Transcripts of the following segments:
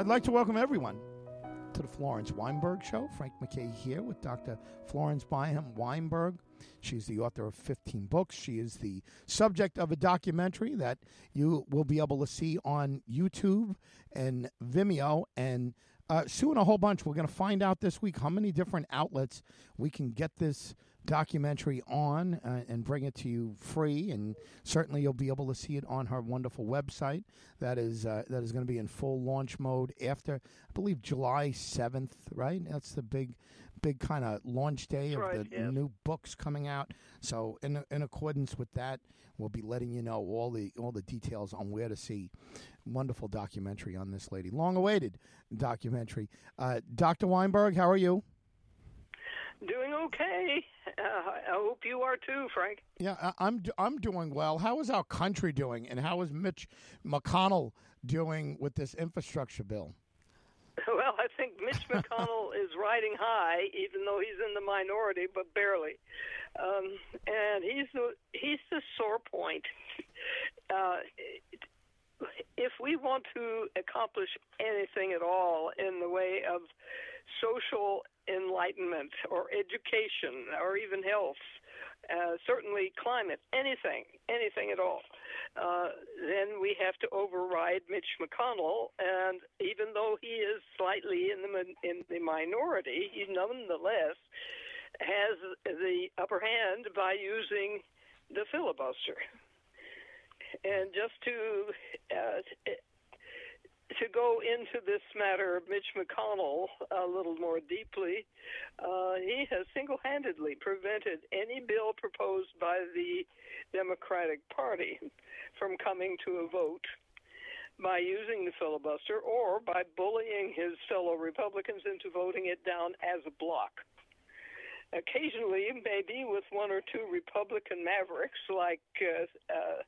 I'd like to welcome everyone to the Florence Weinberg Show. Frank MacKay here with Dr. Florence Byham Weinberg. She's the author of 15 books. She is the subject of a documentary that you will be able to see on YouTube and Vimeo and uh, soon a whole bunch. We're going to find out this week how many different outlets we can get this documentary on uh, and bring it to you free and certainly you'll be able to see it on her wonderful website. That is uh, that is going to be in full launch mode after I believe July 7th right? That's the big big kind of launch day That's of right, the yes. new books coming out. So in in accordance with that we'll be letting you know all the all the details on where to see wonderful documentary on this lady. Long awaited documentary. Uh, Dr. Weinberg how are you Doing okay. Uh, I hope you are too, Frank. Yeah, I- I'm I'm doing well. How is our country doing, and how is Mitch McConnell doing with this infrastructure bill? Well, I think Mitch McConnell is riding high, even though he's in the minority, but barely. Um, and he's the he's the sore point. Uh, if we want to accomplish anything at all in the way of social enlightenment or education or even health, uh, certainly climate, anything, anything at all, uh, then we have to override Mitch McConnell. And even though he is slightly in the in the minority, he nonetheless has the upper hand by using the filibuster. And just to uh, to go into this matter of Mitch McConnell a little more deeply, uh, he has single handedly prevented any bill proposed by the Democratic Party from coming to a vote by using the filibuster or by bullying his fellow Republicans into voting it down as a block. Occasionally, maybe with one or two Republican mavericks like uh, uh,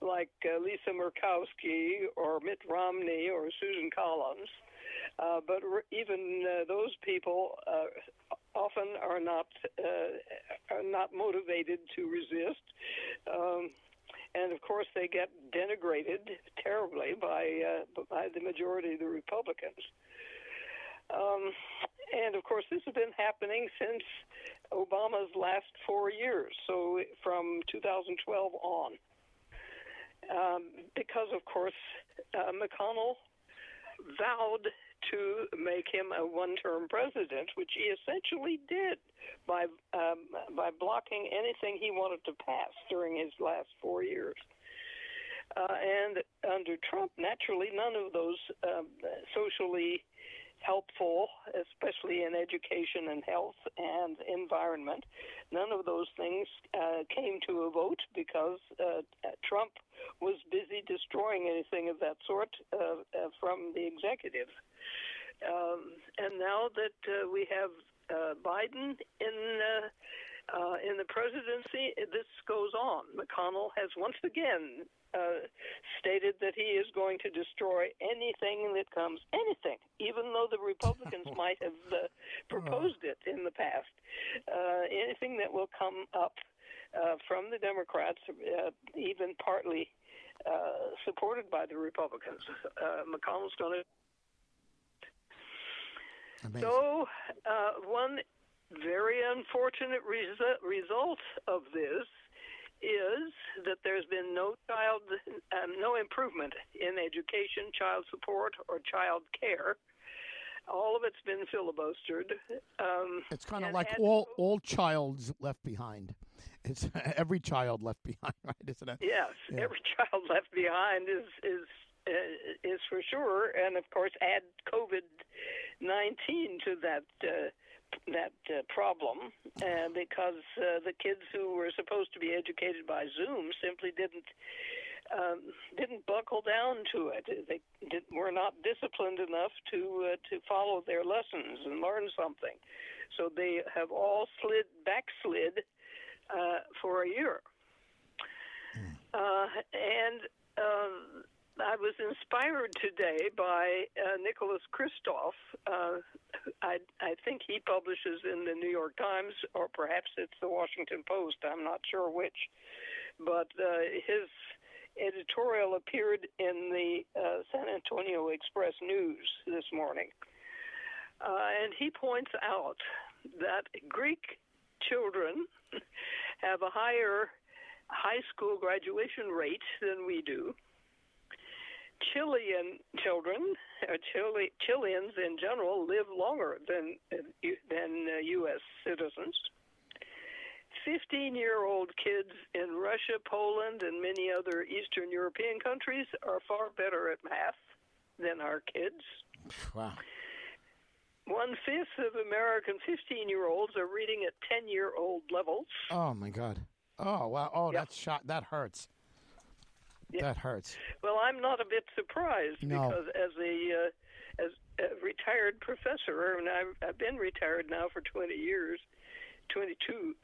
like uh, Lisa Murkowski or Mitt Romney or Susan Collins. Uh, but re- even uh, those people uh, often are not uh, are not motivated to resist, um, and of course they get denigrated terribly by uh, by the majority of the Republicans. Um, and of course, this has been happening since Obama's last four years, so from 2012 on um, because, of course, uh, McConnell vowed to make him a one-term president, which he essentially did by um, by blocking anything he wanted to pass during his last four years. Uh, and under Trump, naturally, none of those um, socially helpful, especially in education and health and environment. None of those things uh, came to a vote because uh, Trump was busy destroying anything of that sort uh, uh, from the executive. Um, and now that uh, we have uh, Biden in uh, uh, in the presidency, this goes on. McConnell has once again uh, stated that he is going to destroy anything that comes, anything, even though the Republicans might have uh, proposed it in the past, uh, anything that will come up uh, from the Democrats, uh, even partly uh, supported by the Republicans. Uh, McConnell's going to. Amazing. So, uh, one very unfortunate resu- result of this is that there's been no child, um, no improvement in education, child support, or child care. All of it's been filibustered. Um, it's kind of like all all child's left behind. It's every child left behind, right? Isn't it? Yes, Yeah. every child left behind is is uh, is for sure, and of course add COVID nineteen to that uh, that uh, problem, uh, because uh, the kids who were supposed to be educated by Zoom simply didn't um, didn't buckle down to it. They did, were not disciplined enough to uh, to follow their lessons and learn something, so they have all slid backslid uh, for a year. Uh, and um, I was inspired today by uh, Nicholas Kristof. Uh, I, I think he publishes in the New York Times, or perhaps it's the Washington Post. I'm not sure which. But uh, his editorial appeared in the uh, San Antonio Express News this morning. Uh, and he points out that Greek children have a higher high school graduation rate than we do. Chilean children, or Chile, Chileans in general, live longer than than uh, U.S. citizens. 15 year old kids in Russia, Poland, and many other Eastern European countries are far better at math than our kids. Wow. One fifth of American 15 year olds are reading at 10 year old levels. Oh, my God. Oh, wow. Oh, Yeah. that's shot. That hurts. Yeah. That hurts. Well, I'm not a bit surprised No. because as a uh, as a retired professor, and I've, I've been retired now for 20 years, 22.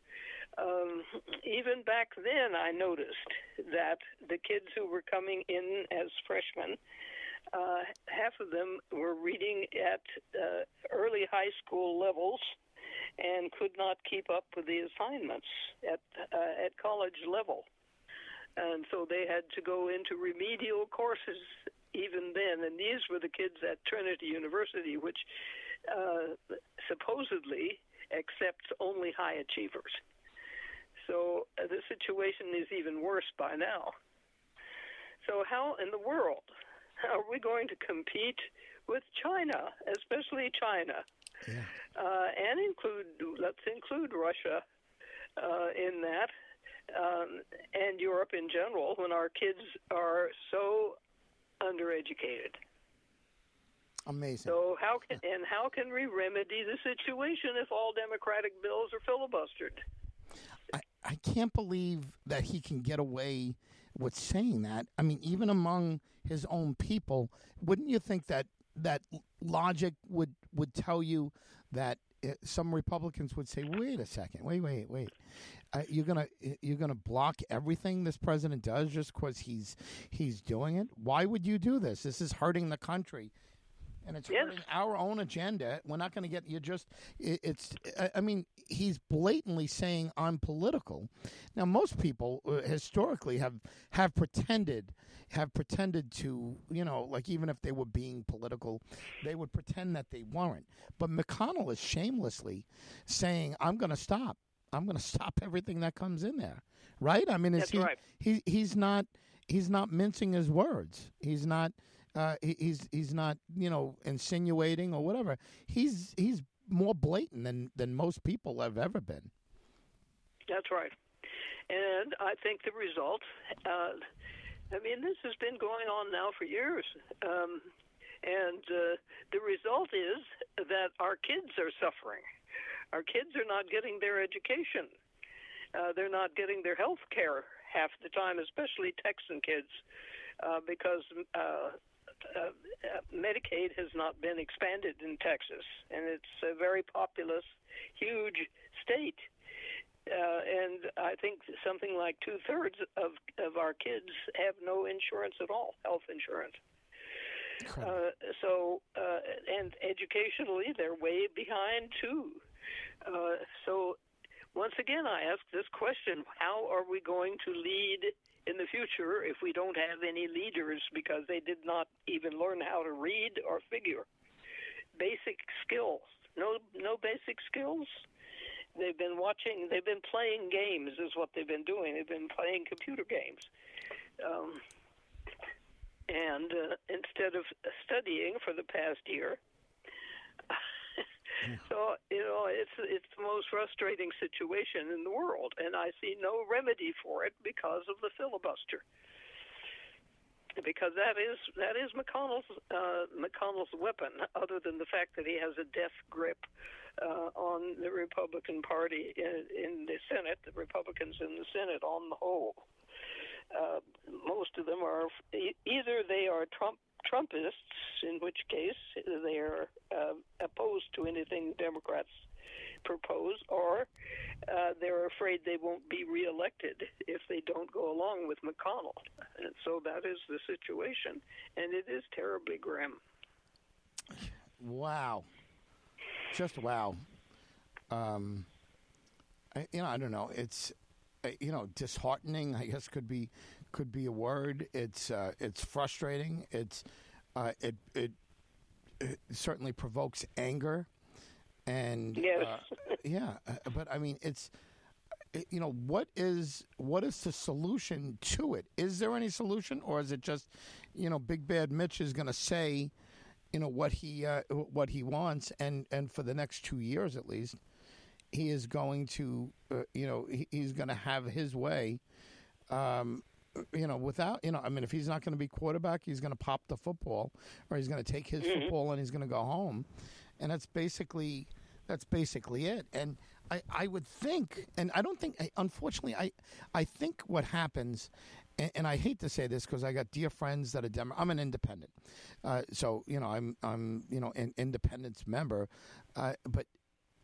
Um, even back then, I noticed that the kids who were coming in as freshmen, uh, half of them were reading at uh, early high school levels and could not keep up with the assignments at uh, at college level and so they had to go into remedial courses even then. And these were the kids at Trinity University, which uh, supposedly accepts only high achievers. So uh, the situation is even worse by now. So how in the world are we going to compete with China, especially China, Yeah. uh, and include let's include Russia uh, in that, um, and Europe in general, when our kids are so undereducated. Amazing. So how can and how can we remedy the situation if all Democratic bills are filibustered? I, I can't believe that he can get away with saying that. I mean, even among his own people, wouldn't you think that that logic would would tell you that some Republicans would say, "Wait a second, wait, wait, wait, uh, you're gonna you're gonna block everything this president does just because he's he's doing it? Why would you do this? This is hurting the country." And it's Yes. hurting our own agenda. We're not going to get you just. It, it's. I- I mean, he's blatantly saying I'm political. Now, most people uh, historically have have pretended have pretended to, you know, like even if they were being political, they would pretend that they weren't. But McConnell is shamelessly saying, "I'm going to stop. I'm going to stop everything that comes in there." Right? I mean, is That's he? right. He he's not he's not mincing his words. He's not uh, he, he's he's not you know insinuating or whatever. He's he's more blatant than than most people have ever been. That's right. And I think the result, uh, I mean, this has been going on now for years. Um, and uh, the result is that our kids are suffering. Our kids are not getting their education. Uh, they're not getting their health care half the time, especially Texan kids, uh, because uh, uh, Medicaid has not been expanded in Texas, and it's a very populous, huge state. Uh, and I think something like two thirds of, of our kids have no insurance at all, health insurance. Uh, so, uh, and educationally, they're way behind too. Uh, so, once again, I ask this question how are we going to lead in the future if we don't have any leaders because they did not even learn how to read or figure? Basic skills. No, no basic skills. They've been watching, they've been playing games, is what they've been doing. They've been playing computer games. Um, and uh, instead of studying for the past year. so you know it's it's the most frustrating situation in the world, and I see no remedy for it because of the filibuster. Because that is that is McConnell's uh, McConnell's weapon, other than the fact that he has a death grip uh, on the Republican Party in, in the Senate, the Republicans in the Senate on the whole uh, most of them are either they are Trump Trumpists, in which case they are uh, opposed to anything Democrats propose, or uh, they're afraid they won't be reelected if they don't go along with McConnell. And so that is the situation, and it is terribly grim. Wow. Just wow. Um, I, you know, I don't know. It's uh, you know disheartening. I guess could be could be a word. It's uh, it's frustrating. It's uh, it, it it certainly provokes anger, and yes. uh, yeah. uh, But I mean, it's it- you know what is what is the solution to it? Is there any solution, or is it just you know Big Bad Mitch is going to say you know what he uh, what he wants, and and for the next two years at least, he is going to uh, you know he, he's going to have his way. Um, you know, without you know, I mean, if he's not going to be quarterback, he's going to pop the football, or he's going to take his football and he's going to go home, and that's basically that's basically it. And I, I would think, and I don't think, I- unfortunately, I I think what happens, and, and I hate to say this because I got dear friends that are Dem- I'm an independent, uh, so you know I'm I'm you know an independence member, uh, but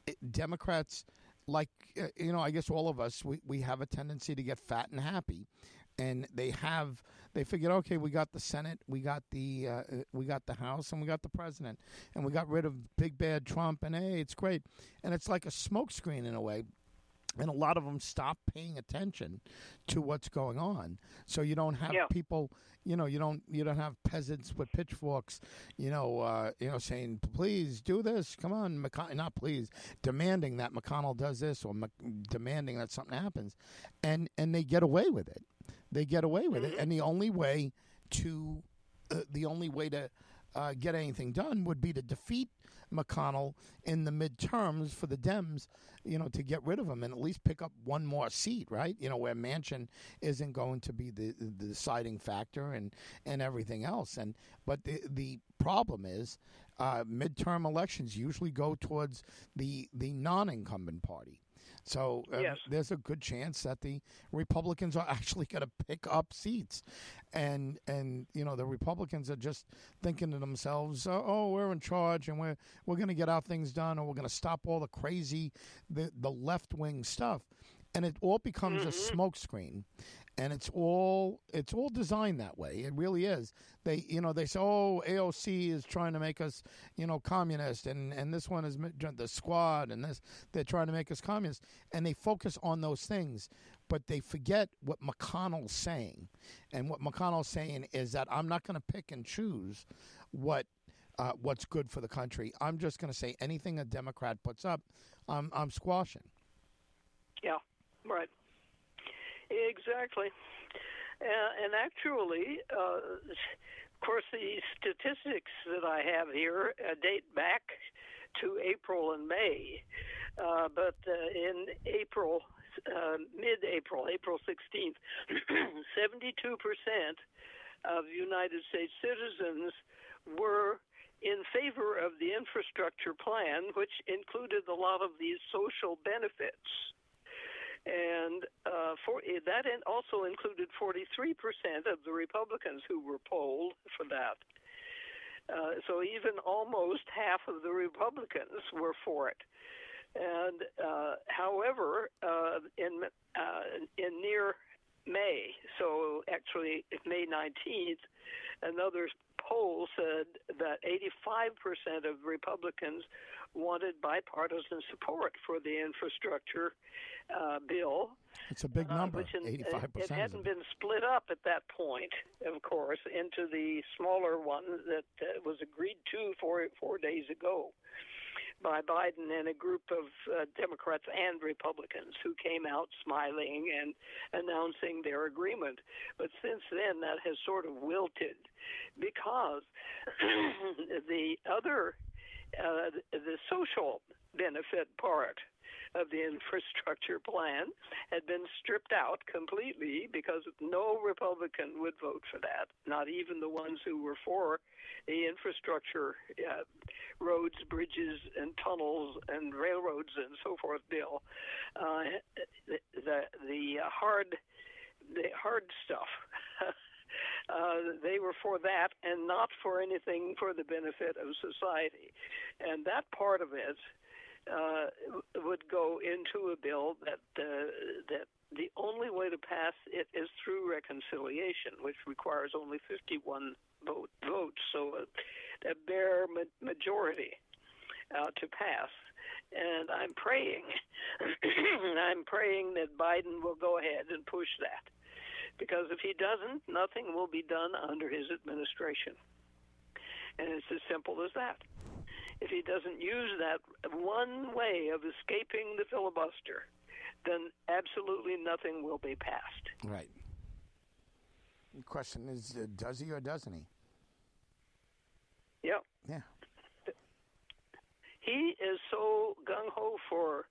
it, Democrats, like uh, you know, I guess all of us, we, we have a tendency to get fat and happy, and they have they figured, okay, we got the Senate, we got the uh, uh, we got the House, and we got the president, and we got rid of big bad Trump, and hey, it's great, and it's like a smokescreen in a way. And a lot of them stop paying attention to what's going on. So you don't have Yeah. people, you know, you don't you don't have peasants with pitchforks, you know, uh, you know, saying please do this. Come on, McConnell, not please, demanding that McConnell does this or Mc- demanding that something happens, and and they get away with it. They get away with it, and the only way to uh, the only way to uh, get anything done would be to defeat McConnell in the midterms for the Dems, you know, to get rid of him and at least pick up one more seat, right? You know, where Manchin isn't going to be the, the deciding factor and, and everything else. And but the the problem is, uh, midterm elections usually go towards the the non-incumbent party. So uh, Yes. there's a good chance that the Republicans are actually going to pick up seats, and and you know the Republicans are just thinking to themselves, oh, oh we're in charge and we're we're going to get our things done, and we're going to stop all the crazy, the the left wing stuff, and it all becomes a smokescreen, and it's all it's all designed that way. It really is. They you know they say, oh, AOC is trying to make us you know communist, and and this one is the squad, and this they're trying to make us communist, and they focus on those things, but they forget what McConnell's saying, and what McConnell's saying is that I'm not going to pick and choose what. Uh, what's good for the country? I'm just going to say anything a Democrat puts up, I'm I'm squashing. Yeah, right. Exactly. Uh, and actually, uh, of course, the statistics that I have here uh, date back to April and May. Uh, but uh, in April, uh, mid April, April 16th, 72% of United States citizens were in favor of the infrastructure plan, which included a lot of these social benefits and uh, for, that also included 43% of the Republicans who were polled for that. Uh, so even almost half of the Republicans were for it. And uh, however, uh, in uh, in near May, so actually May 19th, another poll said that 85% of Republicans wanted bipartisan support for the infrastructure uh, bill. It's a big uh, number. which in- Eighty-five It hadn't been split up at that point, of course, into the smaller one that uh, was agreed to four four days ago by Biden and a group of uh, Democrats and Republicans who came out smiling and announcing their agreement. But since then, that has sort of wilted because the other, uh, the social benefit part of the infrastructure plan had been stripped out completely because no Republican would vote for that, not even the ones who were for the infrastructure, uh, roads, bridges, and tunnels, and railroads, and so forth bill. Uh, the the, the hard the hard stuff. Uh, they were for that and not for anything for the benefit of society. And that part of it uh, would go into a bill that uh, that the only way to pass it is through reconciliation, which requires only 51 vote, votes, so a, a bare ma- majority uh, to pass. And I'm praying, I'm praying that Biden will go ahead and push that Because if he doesn't, nothing will be done under his administration. And it's as simple as that. If he doesn't use that one way of escaping the filibuster, then absolutely nothing will be passed. Right. The question is, uh, does he or doesn't he? Yep. Yeah. He is so gung ho for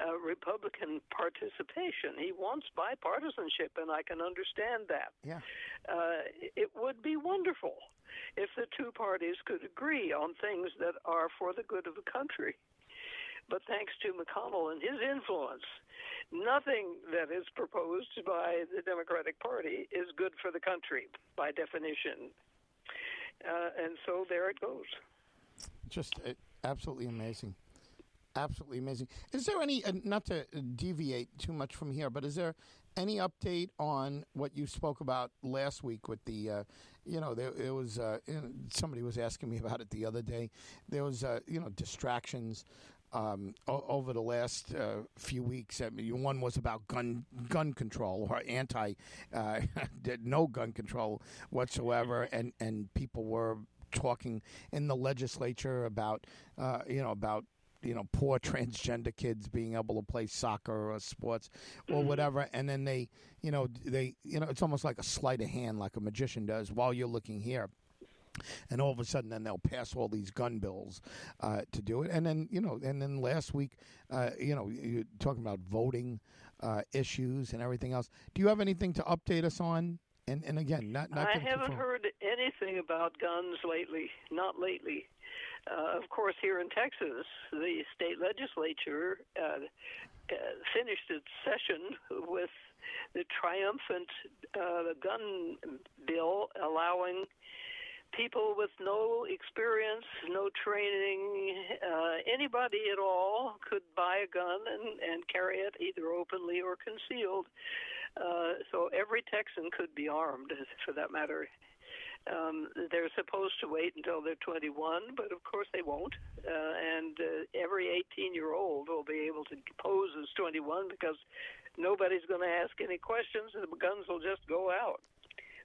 uh, Republican participation. He wants bipartisanship, and I can understand that. Yeah. Uh, it would be wonderful if the two parties could agree on things that are for the good of the country. But thanks to McConnell and his influence, nothing that is proposed by the Democratic Party is good for the country by definition. Uh, and so there it goes. Just uh, absolutely amazing. Absolutely amazing. Is there any, uh, not to deviate too much from here, but is there any update on what you spoke about last week with the, uh, you know, there it was uh, somebody was asking me about it the other day. There was, uh, you know, distractions um, o- over the last uh, few weeks. I mean, one was about gun gun control or anti, uh, no gun control whatsoever, and and people were talking in the legislature about, uh, you know, about you know poor transgender kids being able to play soccer or sports or Mm-hmm. whatever and then they you know they you know it's almost like a sleight of hand like a magician does while you're looking here and all of a sudden then they'll pass all these gun bills uh, to do it and then you know and then last week uh, you know you're talking about voting uh, issues and everything else do you have anything to update us on and and again not not I haven't control. heard anything about guns lately. Not lately. Uh, of course, here in Texas, the state legislature uh, uh, finished its session with the triumphant uh, gun bill allowing people with no experience, no training, uh, anybody at all could buy a gun and, and carry it either openly or concealed. Uh, so every Texan could be armed, for that matter. Um, they're supposed to wait until they're 21, but of course they won't. Uh, and uh, every 18 year old will be able to pose as 21 because nobody's going to ask any questions, and the guns will just go out.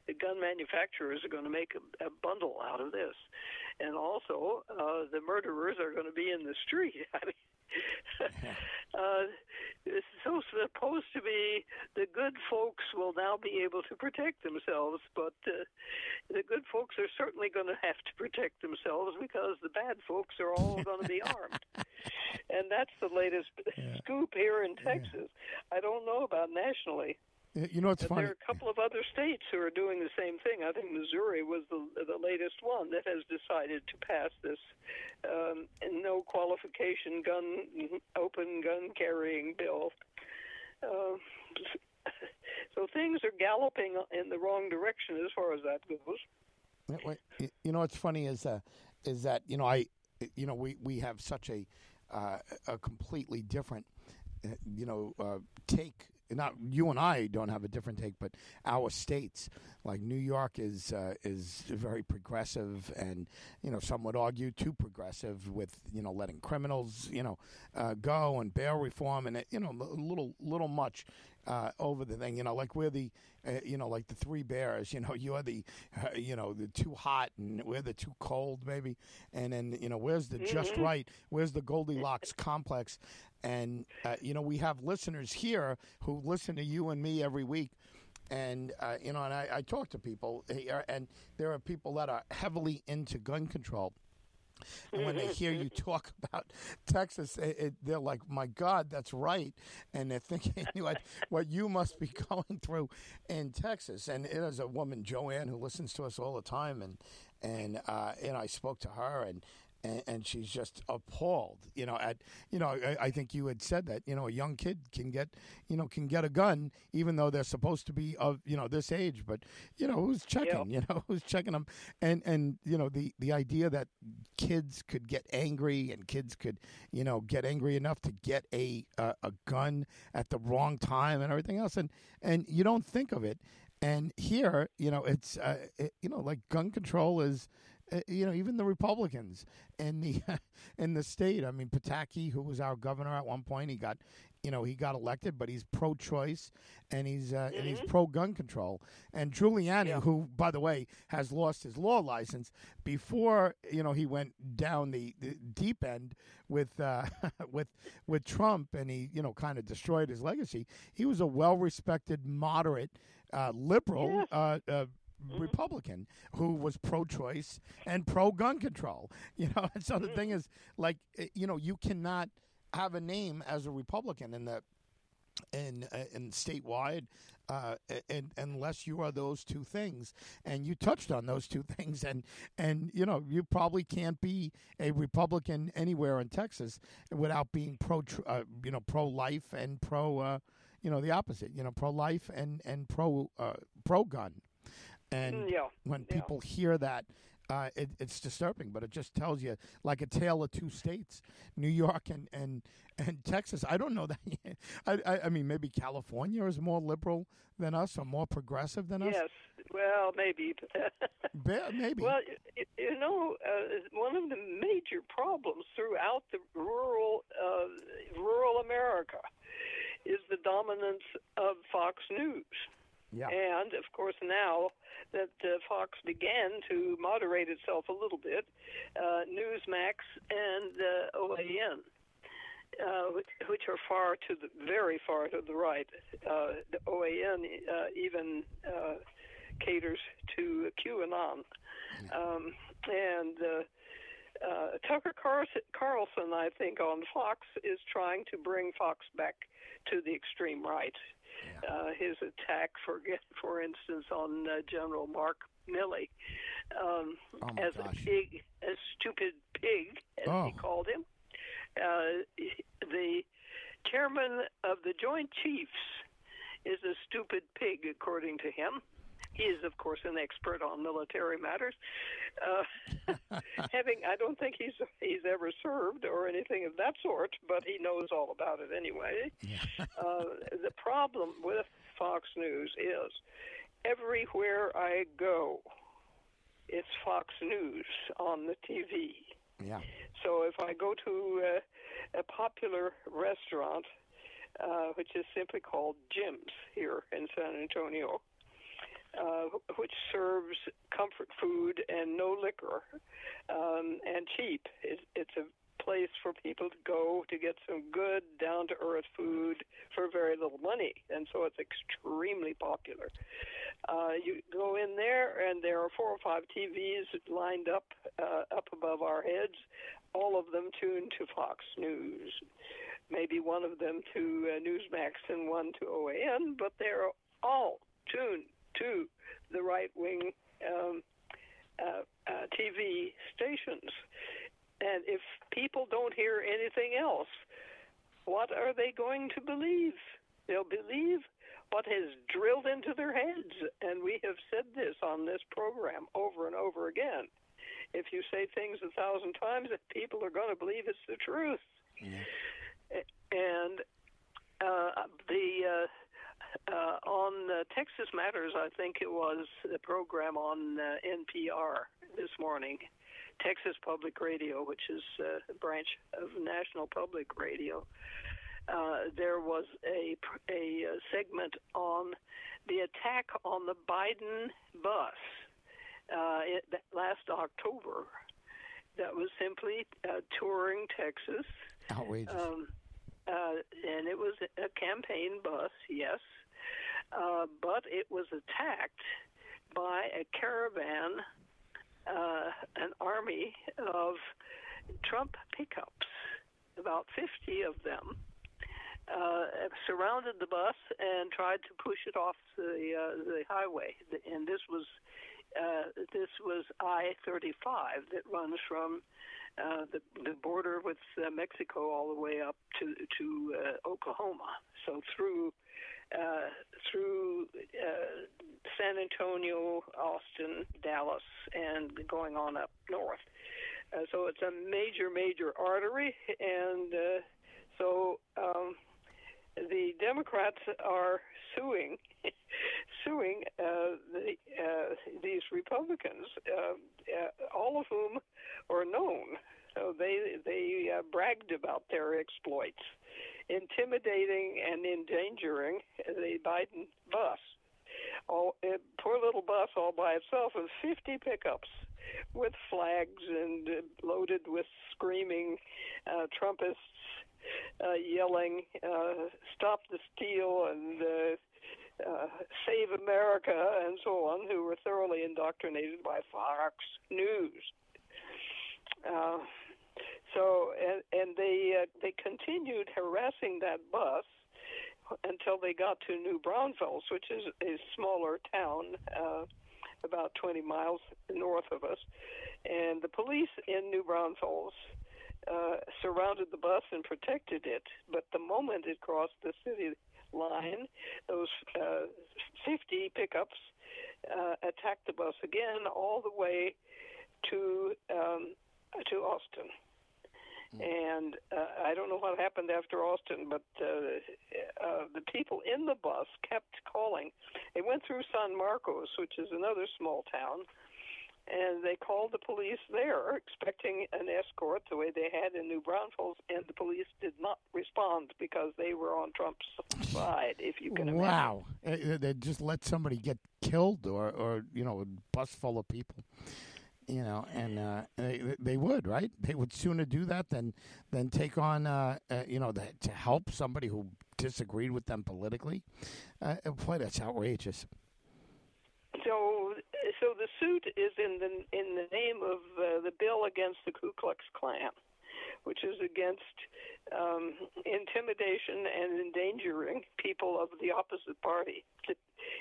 The gun manufacturers are going to make a, a bundle out of this, and also uh, the murderers are going to be in the street. I mean, uh, it's so supposed to be the good folks will now be able to protect themselves, but uh, the good folks are certainly going to have to protect themselves because the bad folks are all going to be armed. And that's the latest Yeah. scoop here in Texas. I don't know about nationally. You know it's But funny there are a couple of other states who are doing the same thing. I think Missouri was the the latest one that has decided to pass this um, no qualification gun open gun carrying bill. Uh, so things are galloping in the wrong direction as far as that goes. You know what's funny is uh, is that you know I you know we we have such a uh, a completely different uh, you know uh, take. Not you and I don't have a different take, but our states, like New York, is uh, is very progressive, and you know some would argue too progressive with you know letting criminals you know uh, go and bail reform, and it, you know a little little much uh, over the thing. You know, like we're the, uh, you know, like the three bears. You know, you're the, uh, you know, the too hot, and we're the too cold, maybe. And then you know, where's the just right? Where's the Goldilocks complex? And uh, you know, we have listeners here who listen to you and me every week. And uh, you know, and I, I talk to people here, and there are people that are heavily into gun control. And when they hear you talk about Texas, it, it, they're like, "My God, that's right!" And they're thinking what what you must be going through in Texas. And it is a woman, Joanne, who listens to us all the time, and and uh, and I spoke to her, and and, and she's just appalled. You know, at you know, I, I think you had said that you know a young kid can get you know can get a gun even though they're supposed to be of you know this age, but you know who's checking? You know who's checking them? And and you know the the idea that kids could get angry and kids could you know get angry enough to get a a, a gun at the wrong time and everything else, and and you don't think of it. And here, you know, it's uh, it, you know like gun control is uh, you know, even the Republicans in the in the state. I mean, Pataki, who was our governor at one point, he got you know he got elected, but he's pro-choice and he's uh, and he's pro-gun control. And Giuliani, Yeah. who by the way has lost his law license before you know he went down the, the deep end with uh, with with Trump, and he you know kind of destroyed his legacy. He was a well-respected, moderate, uh, liberal. Yes. Uh, uh, Republican who was pro-choice and pro-gun control. You know, and so the thing is, like, eh, you know, you cannot have a name as a Republican in the in uh, in statewide, uh, and, unless you are those two things, and you touched on those two things, and and you know you probably can't be a Republican anywhere in Texas without being pro uh, you know pro life and pro, uh, you know, the opposite, you know, pro life and and pro uh, pro gun, and Mm, yeah. when yeah. people hear that. Uh, it, it's disturbing, but it just tells you like a tale of two states, New York and, and, and Texas. I don't know that. I, I, I mean, maybe California is more liberal than us or more progressive than us. Yes. Well, maybe. Maybe. Well, you, you know, uh, one of the major problems throughout the rural uh, rural America is the dominance of Fox News. Yeah. And of course, now that uh, Fox began to moderate itself a little bit, uh, Newsmax and uh, OAN, uh, which, which are far to the very far to the right. Uh, the OAN uh, even uh, caters to QAnon, um, and. Uh, Tucker Carlson, I think, on Fox is trying to bring Fox back to the extreme right. Uh, his attack, for for instance, on uh, General Mark Milley um, Oh, as gosh. a pig, a stupid pig, as he Oh. called him. Uh, the chairman of the Joint Chiefs is a stupid pig, according to him. He is, of course, an expert on military matters. Uh, having, I don't think he's he's ever served or anything of that sort, but he knows all about it anyway. uh, the problem with Fox News is everywhere I go, it's Fox News on the TV. yeah. So if I go to uh, a popular restaurant, uh, which is simply called Jim's here in San Antonio, uh, which serves comfort food and no liquor um, and cheap, it, it's a place for people to go to get some good, down to earth food for very little money, and so it's extremely popular. Uh, you go in there, and there are four or five TVs lined up uh, up above our heads, all of them tuned to Fox News. Maybe one of them to uh, Newsmax and one to OAN, but they're all tuned to the right wing um, uh, uh, TV stations. And if people don't hear anything else, what are they going to believe? They'll believe what has drilled into their heads. And we have said this on this program over and over again. If you say things a thousand times, people are going to believe it's the truth. And uh, the uh, on uh, Texas Matters, I think it was a program on uh, NPR this morning, Texas Public Radio, which is uh, a branch of National Public Radio. Uh, there was a a segment on the attack on the Biden bus uh, it, that last October. That was simply uh, touring Texas. Outrageous. Um, uh, and it was a campaign bus, yes, uh, but it was attacked by a caravan, uh, an army of Trump pickups, about 50 of them. Uh, surrounded the bus and tried to push it off the uh, the highway, and this was uh, this was I-35 that runs from uh, the the border with uh, Mexico all the way up to to uh, Oklahoma. So through uh, through uh, San Antonio, Austin, Dallas, and going on up north. Uh, so it's a major major artery, and uh, so. Um, the Democrats are suing, pursuing uh, the, uh, these Republicans, uh, uh, all of whom are known. So they they uh, bragged about their exploits, intimidating and endangering the Biden bus. All, a poor little bus all by itself with 50 pickups with flags and uh, loaded with screaming uh, Trumpists uh, yelling, uh, "Stop the steal!" and uh, uh, "Save America!" and so on, who were thoroughly indoctrinated by Fox News. Uh, so, and, and they uh, they continued harassing that bus until they got to New Braunfels, which is a smaller town. Uh, about 20 miles north of us, and the police in New Braunfels uh, surrounded the bus and protected it. But the moment it crossed the city line, those uh, 50 pickups uh, attacked the bus again all the way to um, to Austin. Mm. And uh, I don't know what happened after Austin, but uh, uh, the people in the bus kept calling. It went through San Marcos, which is another small town, and they called the police there, expecting an escort the way they had in New Braunfels, and the police did not respond because they were on Trump's side. If you can imagine. Wow, uh, uh, they just let somebody get killed, or, or you know, a bus full of people. You know, and uh, they, they would right. They would sooner do that than than take on, uh, uh, you know, the, to help somebody who disagreed with them politically. Uh, boy, that's outrageous. So so the suit is in the in the name of uh, the bill against the Ku Klux Klan, which is against um, intimidation and endangering people of the opposite party.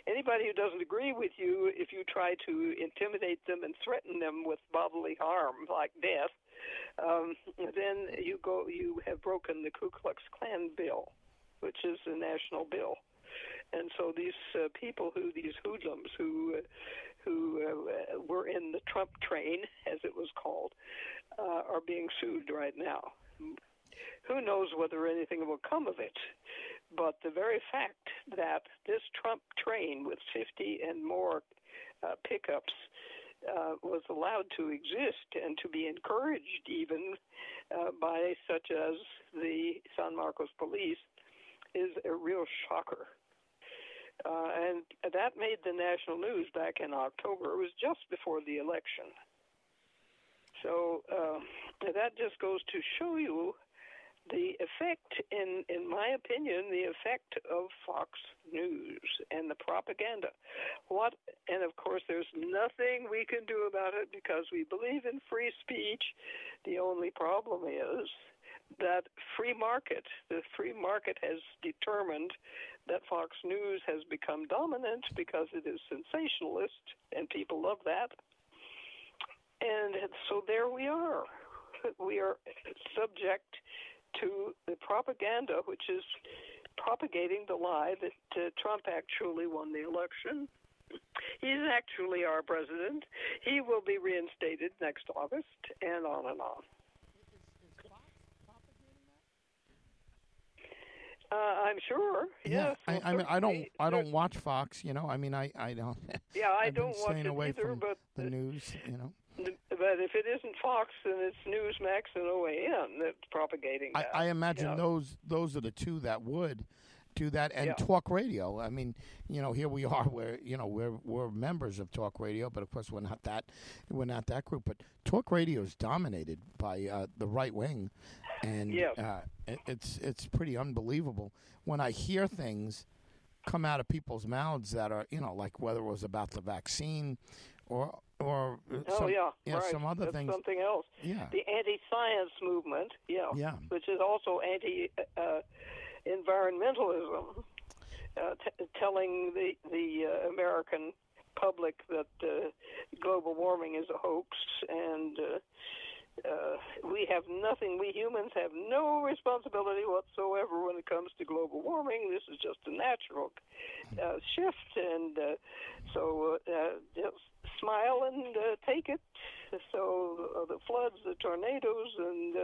Anybody who doesn't agree with you, if you try to intimidate them and threaten them with bodily harm, like death, um, then you go you have broken the Ku Klux Klan bill, which is a national bill. And so these uh, people who these hoodlums who uh, who uh, were in the Trump train, as it was called, uh, are being sued right now. Who knows whether anything will come of it? But the very fact that this Trump train with 50 and more uh, pickups uh, was allowed to exist and to be encouraged even uh, by such as the San Marcos police is a real shocker. Uh, and that made the national news back in October. It was just before the election. So uh, that just goes to show you the effect, in in my opinion, the effect of Fox News and the propaganda. What, and of course, there's nothing we can do about it because we believe in free speech. The only problem is that free market, the free market has determined that Fox News has become dominant because it is sensationalist, and people love that. And so there we are. We are subject to the propaganda, which is propagating the lie that uh, Trump actually won the election. He's actually our president. He will be reinstated next August, and on and on. Uh, I'm sure. Yeah, yes. I, I mean, I don't, I don't watch Fox. You know, I mean, I, I don't. Yeah, I don't watch it either. but the news. You know, but if it isn't Fox, then it's Newsmax and OAN that's propagating I, that. I imagine yeah. those, those are the two that would do that, and Yeah. talk radio. I mean, you know, here we are. We're, you know, we're we're members of talk radio, but of course, we're not that, we're not that group. But talk radio is dominated by uh, the right wing, and Yes. uh, it, it's it's pretty unbelievable when I hear things come out of people's mouths that are, you know, like whether it was about the vaccine or or uh, Oh some, yeah, yeah, right. some other That's things. something else. Yeah, The anti-science movement, yeah, yeah, which is also anti-environmentalism, uh, t- telling the the uh, American public that uh, global warming is a hoax and. Uh, uh, we have nothing. We humans have no responsibility whatsoever when it comes to global warming. This is just a natural uh, shift, and uh, so uh, smile and uh, take it. So uh, the floods, the tornadoes, and uh,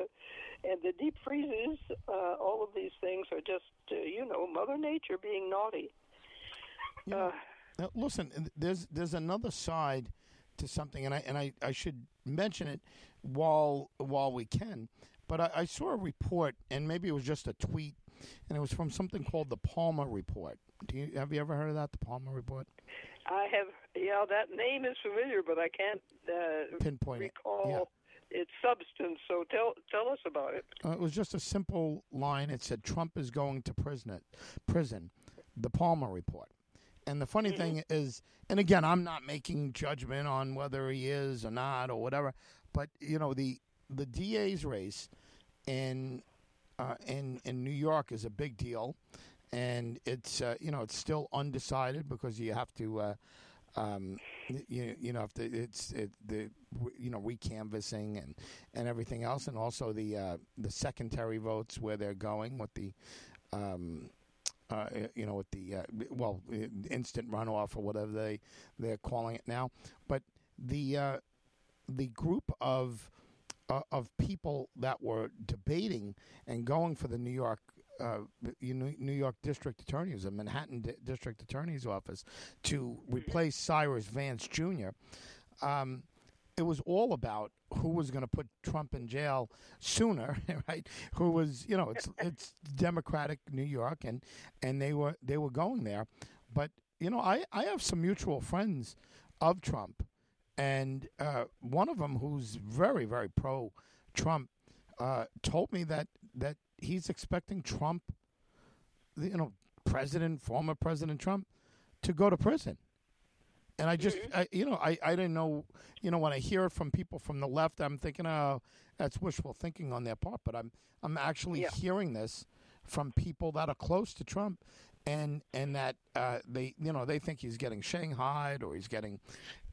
and the deep freezes, uh, all of these things are just uh, you know Mother Nature being naughty. Uh, Now, listen, there's there's another side to something, and I and I, I should mention it while while we can. But I, I saw a report, and maybe it was just a tweet, and it was from something called the Palmer Report. Do you have you ever heard of that, the Palmer Report? I have. Yeah, that name is familiar, but I can't uh, pinpoint recall it. Yeah. its substance. So tell tell us about it. Uh, it was just a simple line. It said Trump is going to prison. Prison, the Palmer Report. And the funny mm-hmm. thing is, and again, I'm not making judgment on whether he is or not or whatever, but you know the the DA's race in uh, in in New York is a big deal, and it's uh, you know it's still undecided because you have to. Uh, um, you, you know if the, it's it, the you know recanvassing and and everything else, and also the uh, the secondary votes where they're going with the um, uh, you know, with the uh, well, instant runoff or whatever they they're calling it now. But the uh, the group of uh, of people that were debating and going for the New York. Uh, New York District Attorney's, the Manhattan D- District Attorney's Office, to replace Cyrus Vance Jr. Um, it was all about who was going to put Trump in jail sooner, right? Who was, you know, it's it's Democratic New York, and and they were they were going there, but you know, I I have some mutual friends of Trump, and uh, one of them who's very very pro Trump uh, told me that that he's expecting Trump, you know, President former President Trump, to go to prison. And I just. I, you know, I, I didn't know, you know, when I hear it from people from the left, I'm thinking, oh, that's wishful thinking on their part. But I'm, I'm actually yeah. hearing this from people that are close to Trump, and and that uh, they, you know, they think he's getting shanghaied or he's getting,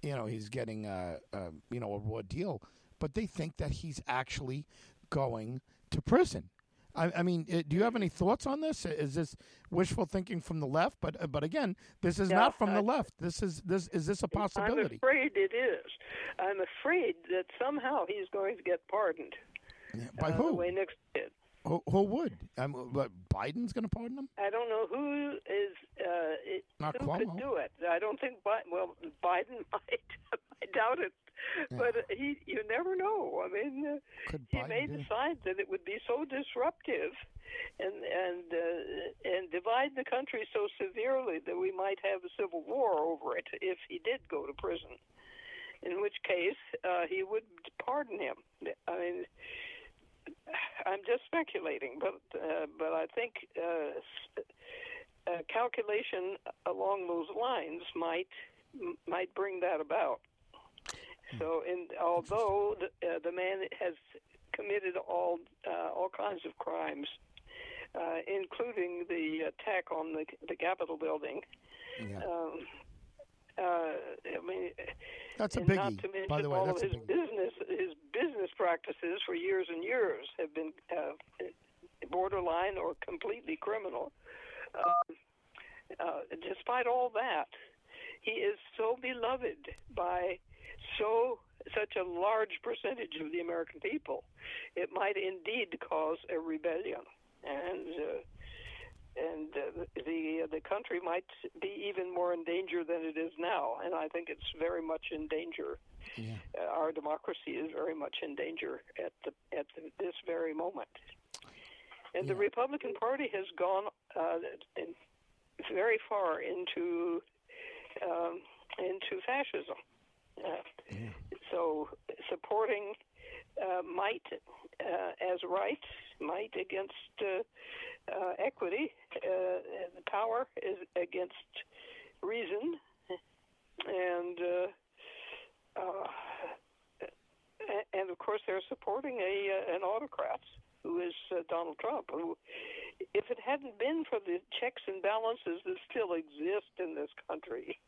you know, he's getting, uh, uh, you know, a raw deal. But they think that he's actually going to prison. I, I, mean, uh, do you have any thoughts on this? Is this wishful thinking from the left? But uh, but again, this is yeah, not from I, the left. This is this is this a possibility? I'm afraid it is. I'm afraid that somehow he's going to get pardoned. Yeah, by uh, who? The way Nixon did. Who, who would? Um, but Biden's going to pardon him? I don't know who is. Uh, it, Not who Cuomo. could do it? I don't think. Biden, well, Biden might. I doubt it. Yeah. But he, you never know. I mean, uh, he Biden may decide that it would be so disruptive, and and uh, and divide the country so severely that we might have a civil war over it if he did go to prison. In which case, uh, he would pardon him. I mean, I'm just speculating, but uh, but I think uh, a calculation along those lines might might bring that about. So, in, although the, uh, the man has committed all uh, all kinds of crimes, uh, including the attack on the the Capitol building. Yeah. Um, uh, I mean, that's a biggie. Not to mention by the way, all that's of his business his business practices for years and years have been uh, borderline or completely criminal. Um, uh, despite all that, he is so beloved by so such a large percentage of the American people, it might indeed cause a rebellion, and uh, and uh, the the country might be even more in danger than it is now. And I think it's very much in danger. Yeah. Uh, our democracy is very much in danger at the at the, this very moment. And yeah. the Republican Party has gone uh, in, very far into um, into fascism. Yeah. So supporting uh, might uh, as right, might against uh, uh equity, uh, the power is against reason, and uh, and of course they're supporting a an autocrat who is Donald Trump. Who, if it hadn't been for the checks and balances that still exist in this country,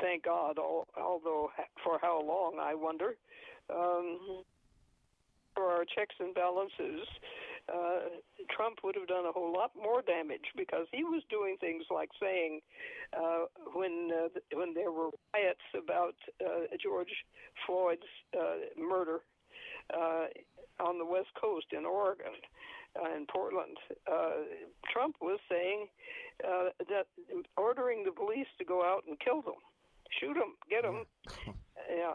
thank God. Although for how long, I wonder. Um, for our checks and balances, uh, Trump would have done a whole lot more damage because he was doing things like saying uh, when uh, when there were riots about uh, George Floyd's uh, murder uh, on the West Coast in Oregon uh, in Portland, uh, Trump was saying uh, that ordering the police to go out and kill them, shoot them, get them. yeah.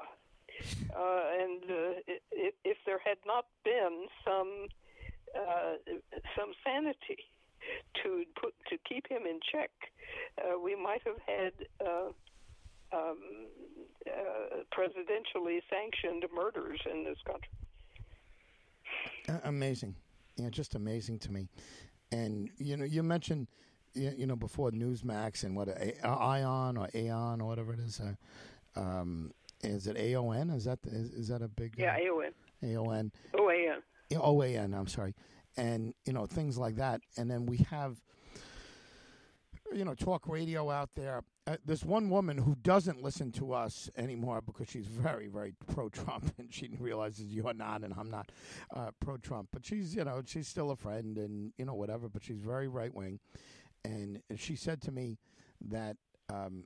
Uh, and uh, if, if there had not been some uh, some sanity to put to keep him in check, uh, we might have had uh, um, uh, presidentially sanctioned murders in this country. Amazing, yeah, just amazing to me. And you know, you mentioned you know before Newsmax and what a, Ion or Aeon or whatever it is. Uh, um, is it AON? Is that is, is that a big? Yeah, AON. AON. OAN. OAN. I'm sorry, and you know things like that. And then we have, you know, talk radio out there. Uh, there's one woman who doesn't listen to us anymore because she's very, very pro-Trump, and she realizes you're not and I'm not uh, pro-Trump. But she's, you know, she's still a friend, and you know, whatever. But she's very right wing, and, she said to me that um,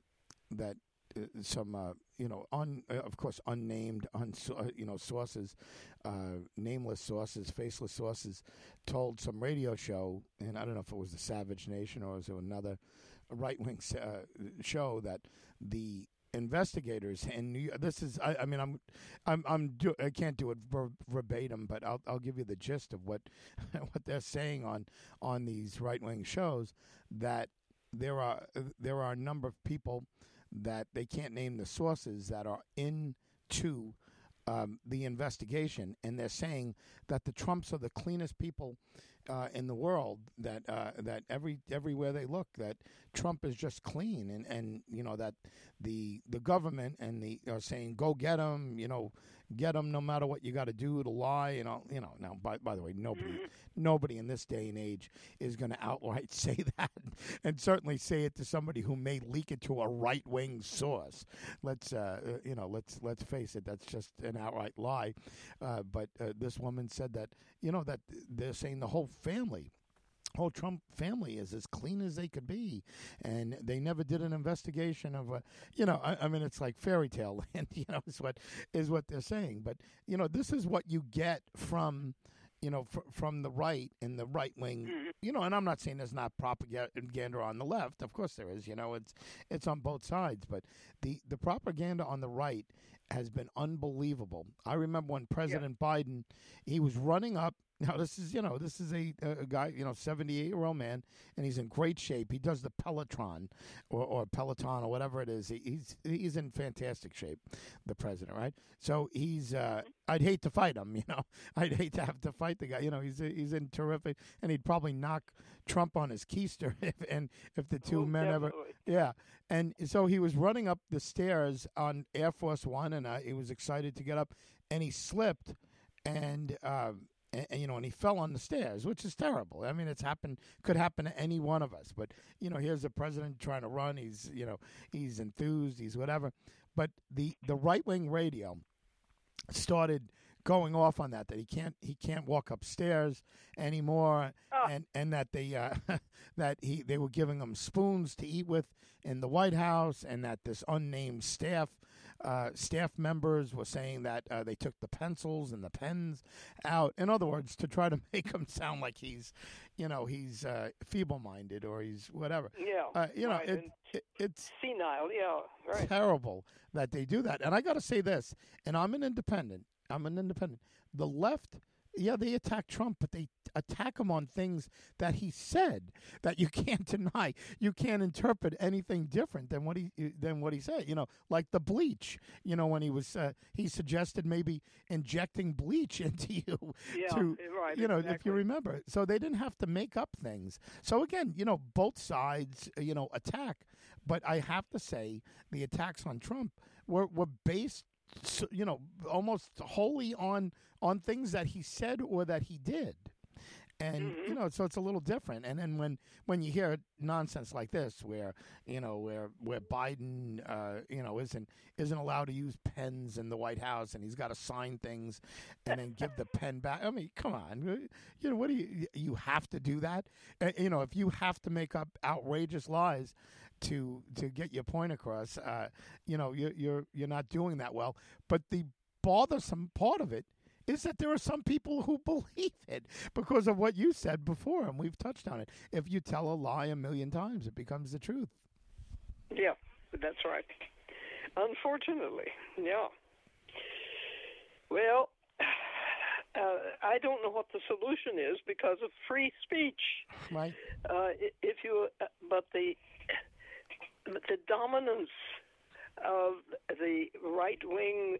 that uh, some uh, you know un, uh, of course unnamed un, you know sources uh, nameless sources faceless sources told some radio show and I don't know if it was the Savage Nation or was it another right wing uh, show that the investigators and York, this is I, I, mean I'm I'm I'm do, I can't do it ver, verbatim but I'll I'll give you the gist of what what they're saying on on these right wing shows that there are there are a number of people that they can't name the sources that are into um, the investigation, and they're saying that the Trumps are the cleanest people uh, in the world. That uh, that every everywhere they look, that Trump is just clean, and, and you know that the the government and the are saying go get him, you know, get them no matter what. You got to do to lie and all you know now by, by the way nobody nobody in this day and age is going to outright say that and certainly say it to somebody who may leak it to a right-wing source. Let's uh, uh, you know let's let's face it that's just an outright lie. Uh, but uh, this woman said that you know that they're saying the whole family whole Trump family is as clean as they could be, and they never did an investigation of a, you know, I, I, mean, it's like fairy tale land, you know, is what is what they're saying. But you know, this is what you get from, you know, fr- from the right and the right wing, mm-hmm. you know. And I'm not saying there's not propaganda on the left. Of course there is. You know, it's it's on both sides. But the the propaganda on the right has been unbelievable. I remember when President yeah. Biden he was running up now this is you know this is a, a guy you know seventy eight year old man and he's in great shape. He does the Peloton or, or Peloton or whatever it is. He, he's he's in fantastic shape, the president, right? So he's uh, I'd hate to fight him, you know. I'd hate to have to fight the guy. You know, he's he's in terrific, and he'd probably knock Trump on his keister if and if the two oh, men definitely. ever, yeah. And so he was running up the stairs on Air Force One, and uh, he was excited to get up, and he slipped, and. Uh, and, and, you know, and he fell on the stairs, which is terrible. I mean, it's happened, could happen to any one of us. But you know, here's the president trying to run. He's, you know, he's enthused. He's whatever. But the the right wing radio started going off on that that he can't he can't walk upstairs anymore oh. and and that they uh, that he they were giving him spoons to eat with in the White House and that this unnamed staff uh, staff members were saying that uh, they took the pencils and the pens out. In other words, to try to make him sound like he's, you know, he's uh, feeble-minded or he's whatever. Yeah. Uh, you right. know, it, it, it's senile. Yeah. Right. Terrible that they do that. And I got to say this, and I'm an independent. I'm an independent. The left yeah, they attack Trump, but they attack him on things that he said that you can't deny. You can't interpret anything different than what he uh, than what he said. You know, like the bleach. You know, when he was uh, he suggested maybe injecting bleach into you. Yeah, to, eh, right. You know, exactly. if you remember, so they didn't have to make up things. So again, you know, both sides, uh, you know, attack. But I have to say, the attacks on Trump were were based you know, almost wholly on on things that he said or that he did. And mm-hmm. you know, so it's a little different. And then when when you hear nonsense like this, where you know where where Biden, uh, you know, isn't isn't allowed to use pens in the White House, and he's got to sign things and then give the pen back. I mean, come on, you know, what do you you have to do that? Uh, you know, if you have to make up outrageous lies, to to get your point across. Uh, you know, you're you're you're not doing that well. But the bothersome part of it is that there are some people who believe it because of what you said before, and we've touched on it. If you tell a lie a million times, it becomes the truth. Yeah, That's right. Unfortunately, yeah. Well, uh, I don't know what the solution is because of free speech. Right. Uh, if you, uh, but the the dominance of the right wing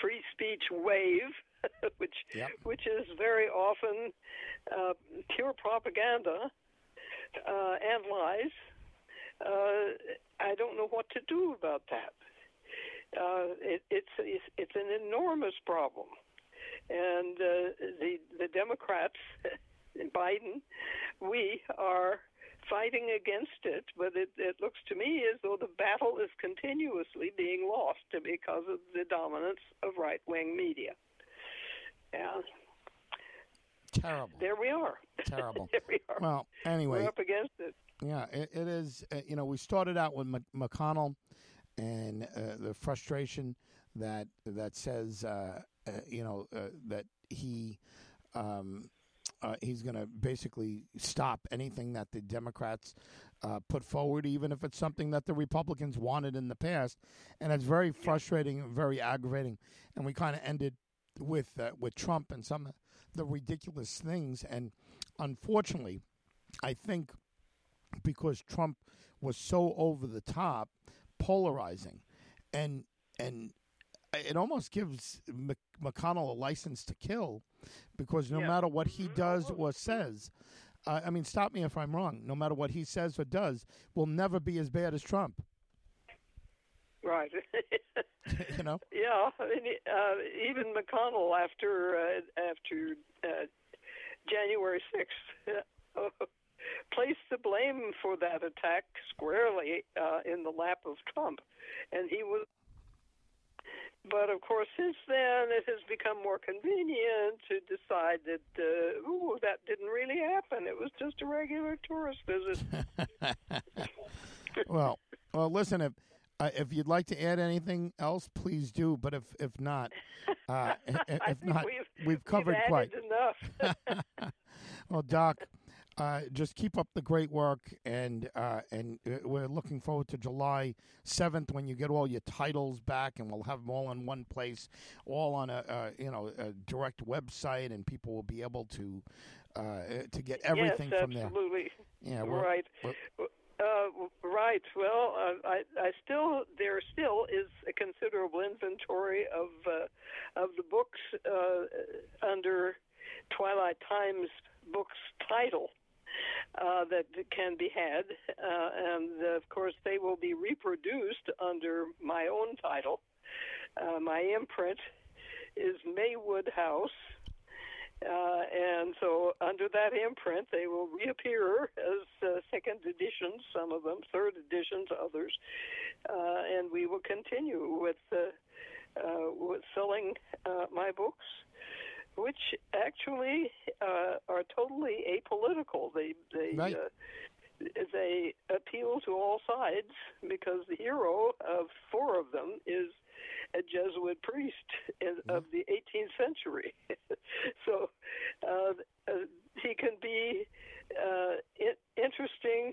free speech wave, which Yep. which is very often uh, pure propaganda uh, and lies. Uh, I don't know what to do about that. Uh, it, it's, it's it's an enormous problem, and uh, the the Democrats, Biden, we are fighting against it. But it, it looks to me as though the battle is continuously being lost because of the dominance of right wing media. Yeah, Terrible. there we are. Terrible. there we are. Well, anyway, We're up against it. Yeah, it, it is. Uh, you know, we started out with Mc- McConnell and uh, the frustration that that says, uh, uh, you know, uh, that he um, uh, he's going to basically stop anything that the Democrats uh, put forward, even if it's something that the Republicans wanted in the past, and it's very frustrating, and very aggravating. And we kind of ended with uh, with Trump and some of the ridiculous things, and unfortunately, I think because Trump was so over the top, polarizing, and and it almost gives McConnell a license to kill, because no Yeah. matter what he does or says, uh, I mean, stop me if I'm wrong. No matter what he says or does, will never be as bad as Trump. Right. you know? Yeah, I mean, uh, even McConnell after uh, after uh, January sixth uh, placed the blame for that attack squarely uh, in the lap of Trump, and he was. But of course, since then it has become more convenient to decide that, uh, ooh, that didn't really happen. It was just a regular tourist visit. well, well, listen if. Uh, if you'd like to add anything else, please do. But if if not, uh, i- I if think not, we've, we've covered we've quite. enough. well, Doc, uh, just keep up the great work, and uh, and uh, we're looking forward to July seventh when you get all your titles back, and we'll have them all in one place, all on a uh, you know a direct website, and people will be able to uh, to get everything yes, from there. absolutely. Yeah, we're- right. we're- Uh, right. Well, uh, I, I still there still is a considerable inventory of uh, of the books uh, under Twilight Times books title uh, that can be had, uh, and uh, of course they will be reproduced under my own title. Uh, my imprint is Maywood House. Uh, and so, under that imprint, they will reappear as uh, second editions, some of them, third editions, others, uh, and we will continue with uh, uh, with selling my books, which actually uh, are totally apolitical. They they Right. uh, they appeal to all sides because the hero of four of them is a Jesuit priest in, of the 18th century. so uh, uh, he can be uh,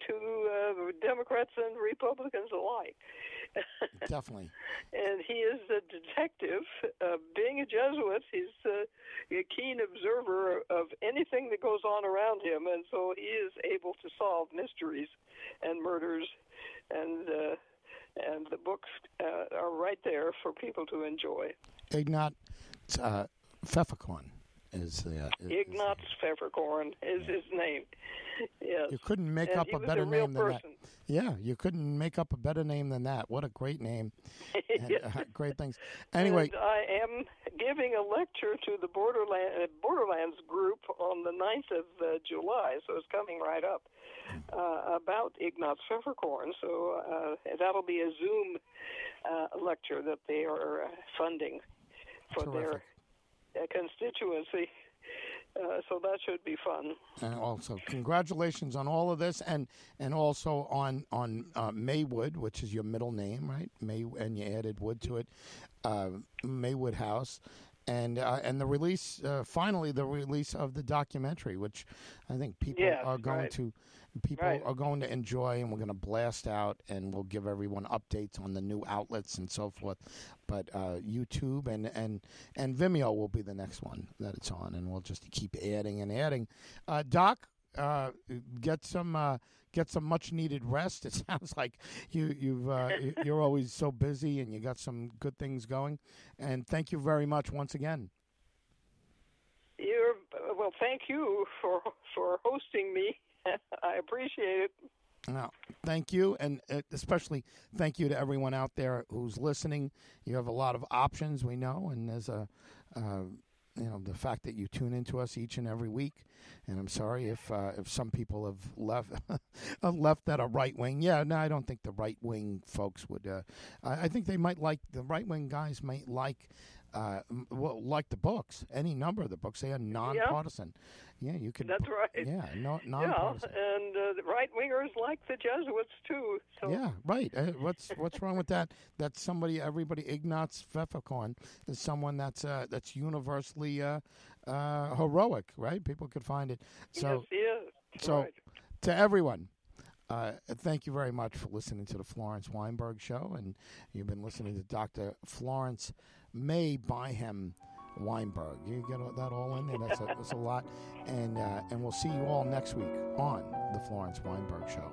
to uh, Democrats and Republicans alike. definitely. and he is a detective. Uh, being a Jesuit, he's uh, a keen observer of anything that goes on around him, and so he is able to solve mysteries and murders, and uh, and the books uh, are right there for people to enjoy. Ignat uh, is the uh, is- Pfefferkorn is his name. Yes. You couldn't make and up a better a name than that. Yeah, you couldn't make up a better name than that. What a great name. And, uh, great things. Anyway, And I am giving a lecture to the Borderland, uh, Borderlands group on the 9th of uh, July, so it's coming right up, uh, about Ignaz Pfefferkorn. So uh, that'll be a Zoom uh, lecture that they are funding for Terrific. their constituency. Uh, so that should be fun. and also congratulations on all of this, and and also on on uh, Maywood, which is your middle name, right? May, and you added Wood to it, uh, Maywood House. And uh, and the release, uh, finally, the release of the documentary, which I think people are going right. to people Right. are going to enjoy, and we're going to blast out, and we'll give everyone updates on the new outlets and so forth. But uh, YouTube and and and Vimeo will be the next one that it's on, and we'll just keep adding and adding. Uh, Doc, uh, get some. Uh, Get some much needed rest. It sounds like you, you've uh, you- you're always so busy and you got some good things going. And thank you very much once again. You're well. Thank you for for hosting me. I appreciate it. No, thank you, and uh, especially thank you to everyone out there who's listening. You have a lot of options, we know, and there's a, uh, you know, the fact that you tune into us each and every week. And I'm sorry if uh, if some people have left have left that a right wing. Yeah, no, I don't think the right wing folks would. Uh, I, I think they might like the right wing guys might like. Uh, well, like the books, any number of the books, they are nonpartisan. Yeah, you could. That's right. Yeah, no, Yeah, and uh, the right wingers like the Jesuits too. So Yeah, right. Uh, what's what's wrong with that? That's somebody. Everybody. Ignaz Pfefferkorn is someone that's uh, that's universally uh, uh, heroic, right? People could find it. So yes, he is. so- right. to everyone. Uh, thank you very much for listening to the Florence Weinberg Show, and you've been listening to Dr. Florence May Byham Weinberg. You get that all in there. That's a, that's a lot, and uh, and we'll see you all next week on the Florence Weinberg Show.